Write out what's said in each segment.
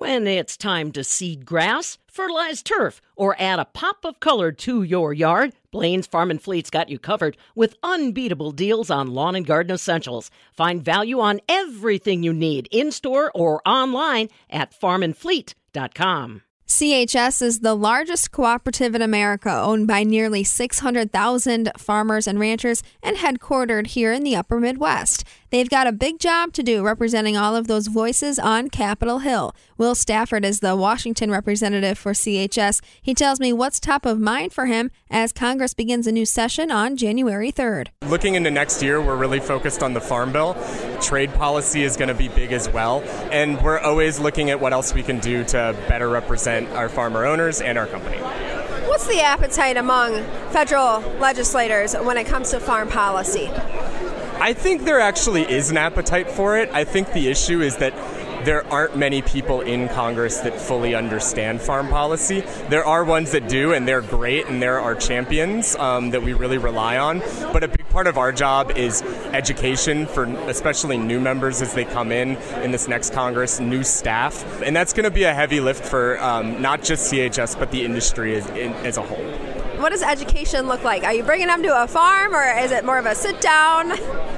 When it's time to seed grass, fertilize turf, or add a pop of color to your yard, Blain's Farm and Fleet's got you covered with unbeatable deals on lawn and garden essentials. Find value on everything you need in store or online at farmandfleet.com. CHS is the largest cooperative in America, owned by nearly 600,000 farmers and ranchers and headquartered here in the upper Midwest. They've got a big job to do representing all of those voices on Capitol Hill. Will Stafford is the Washington representative for CHS. He tells me what's top of mind for him as Congress begins a new session on January 3rd. Looking into next year, we're really focused on the Farm Bill. Trade policy is going to be big as well. And we're always looking at what else we can do to better represent our farmer owners and our company. What's the appetite among federal legislators when it comes to farm policy? I think there actually is an appetite for it. I think the issue is that there aren't many people in Congress that fully understand farm policy. There are ones that do, and they're great, and there are champions um, that we really rely on. But a big part of our job is education for especially new members as they come in in this next Congress, new staff. And that's going to be a heavy lift for um, not just CHS, but the industry as, in, as a whole what does education look like? Are you bringing them to a farm or is it more of a sit down?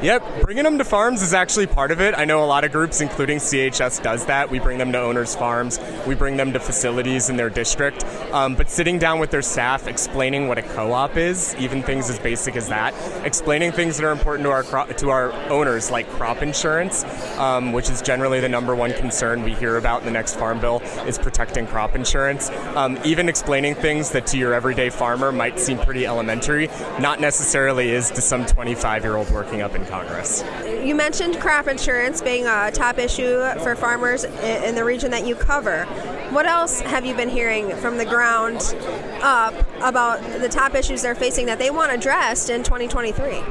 Yep, bringing them to farms is actually part of it. I know a lot of groups, including CHS, does that. We bring them to owners' farms, we bring them to facilities in their district. Um, but sitting down with their staff, explaining what a co-op is, even things as basic as that, explaining things that are important to our to our owners, like crop insurance, um, which is generally the number one concern we hear about in the next farm bill, is protecting crop insurance. Um, even explaining things that to your everyday farmer might seem pretty elementary, not necessarily is to some 25 year old working up in Congress. You mentioned crop insurance being a top issue for farmers in the region that you cover. What else have you been hearing from the ground up about the top issues they're facing that they want addressed in 2023?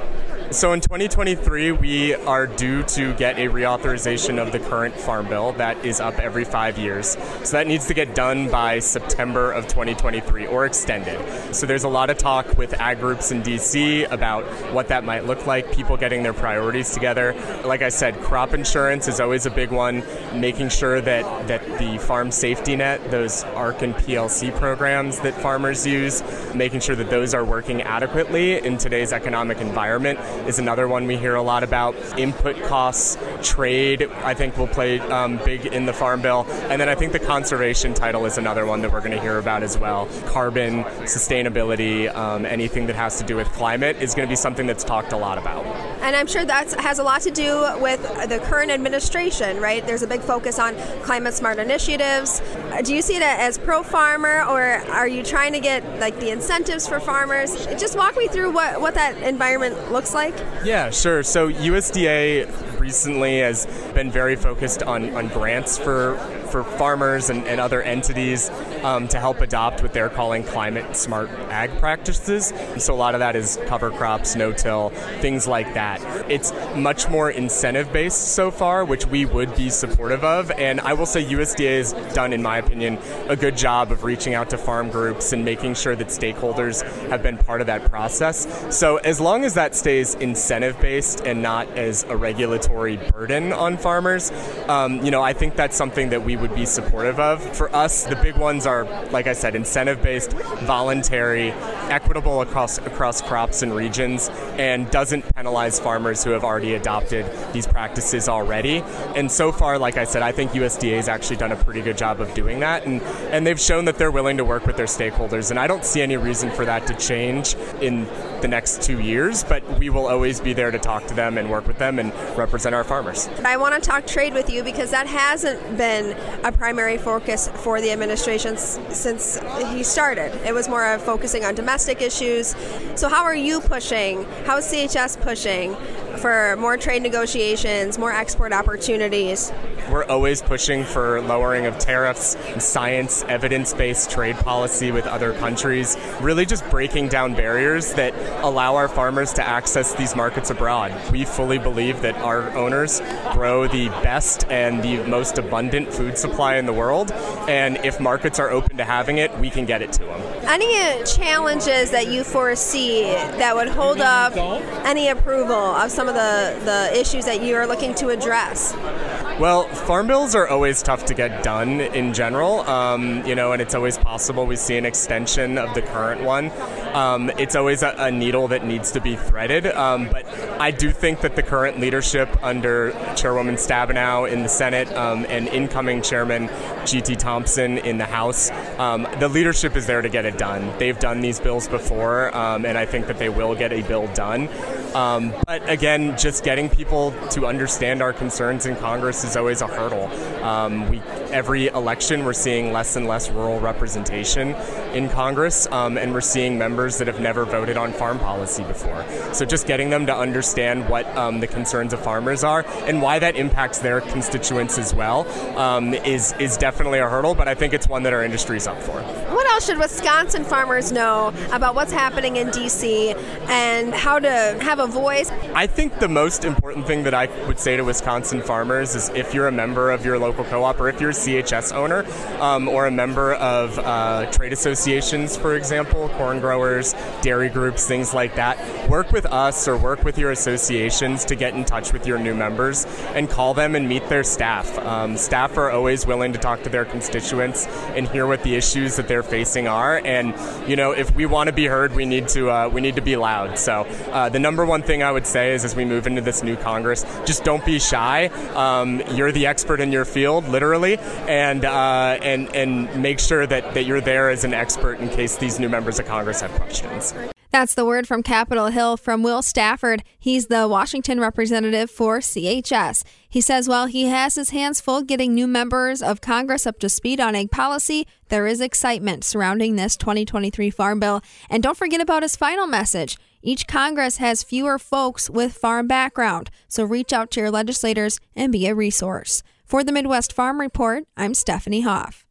So in 2023, we are due to get a reauthorization of the current farm bill that is up every five years. So that needs to get done by September of 2023 or extended. So there's a lot of talk with ag groups in DC about what that might look like, people getting their priorities together. Like I said, crop insurance is always a big one, making sure that, that the farm safety net, those ARC and PLC programs that farmers use, making sure that those are working adequately in today's economic environment is another one we hear a lot about. Input costs, trade, I think will play um, big in the Farm Bill. And then I think the conservation title is another one that we're going to hear about as well. Carbon, sustainability, um, anything that has to do with climate is going to be something that's talked a lot about. And I'm sure that has a lot to do with the current administration, right? There's a big focus on climate smart initiatives. Do you see it as pro farmer, or are you trying to get like the incentives for farmers? Just walk me through what, what that environment looks like. Yeah, sure. So USDA recently has been very focused on, on grants for for farmers and, and other entities um, to help adopt what they're calling climate smart ag practices. And So a lot of that is cover crops, no-till, things like that. It's much more incentive based so far, which we would be supportive of. And I will say USDA has done, in my opinion, a good job of reaching out to farm groups and making sure that stakeholders have been part of that process. So as long as that stays incentive based and not as a regulatory burden on farmers, um, you know, I think that's something that we would be supportive of. For us, the big ones are, like I said, incentive based, voluntary, equitable across across crops and regions, and doesn't penalize farmers who have already adopted these practices already. And so far, like I said, I think USDA has actually done a pretty good job of doing that, and and they've shown that they're willing to work with their stakeholders. And I don't see any reason for that to change in the next two years, but we will always be there to talk to them and work with them and represent our farmers. I want to talk trade with you because that hasn't been a primary focus for the administration since he started. It was more of focusing on domestic issues. So, how are you pushing? How is CHS pushing for more trade negotiations, more export opportunities? We're always pushing for lowering of tariffs, science, evidence based trade policy with other countries, really just breaking down barriers that allow our farmers to access these markets abroad. We fully believe that our owners grow the best and the most abundant food supply in the world, and if markets are open to having it, we can get it to them. Any challenges that you foresee that would hold up any approval of some of the, the issues that you are looking to address? Well, farm bills are always tough to get done in general, um, you know, and it's always possible we see an extension of the current one. Um, it's always a, a, needle that needs to be threaded, um, but I do think that the current leadership under Chairwoman Stabenow in the Senate um, and incoming Chairman G.T. Thompson in the House, um, the leadership is there to get it done. They've done these bills before, um, and I think that they will get a bill done. But again, just getting people to understand our concerns in Congress is always a hurdle. Um, we every election we're seeing less and less rural representation in Congress, um, and we're seeing members that have never voted on farm policy before. So just getting them to understand what um, the concerns of farmers are and why that impacts their constituents as well um, is is definitely a hurdle. But I think it's one that our industry is up for. What else should Wisconsin farmers know about what's happening in DC and how to have a voice? I think the most important thing that I would say to Wisconsin farmers is if you're a member of your local co-op or if you're CHS owner um, or a member of uh, trade associations, for example, corn growers, dairy groups, things like that, work with us or work with your associations to get in touch with your new members and call them and meet their staff. Um, staff are always willing to talk to their constituents and hear what the issues that they're facing are. And you know, if we want to be heard, we need to uh, we need to be loud. So uh, the number one thing I would say is as we move into this new Congress, just don't be shy. Um, you're the expert in your field, literally, and uh, and and make sure that that you're there as an expert in case these new members of Congress have questions. That's the word from Capitol Hill from Will Stafford. He's the Washington representative for CHS. He says while he has his hands full getting new members of Congress up to speed on ag policy, there is excitement surrounding this 2023 Farm Bill. And don't forget about his final message. Each Congress has fewer folks with farm background, so reach out to your legislators and be a resource. For the Midwest Farm Report, I'm Stephanie Hoff.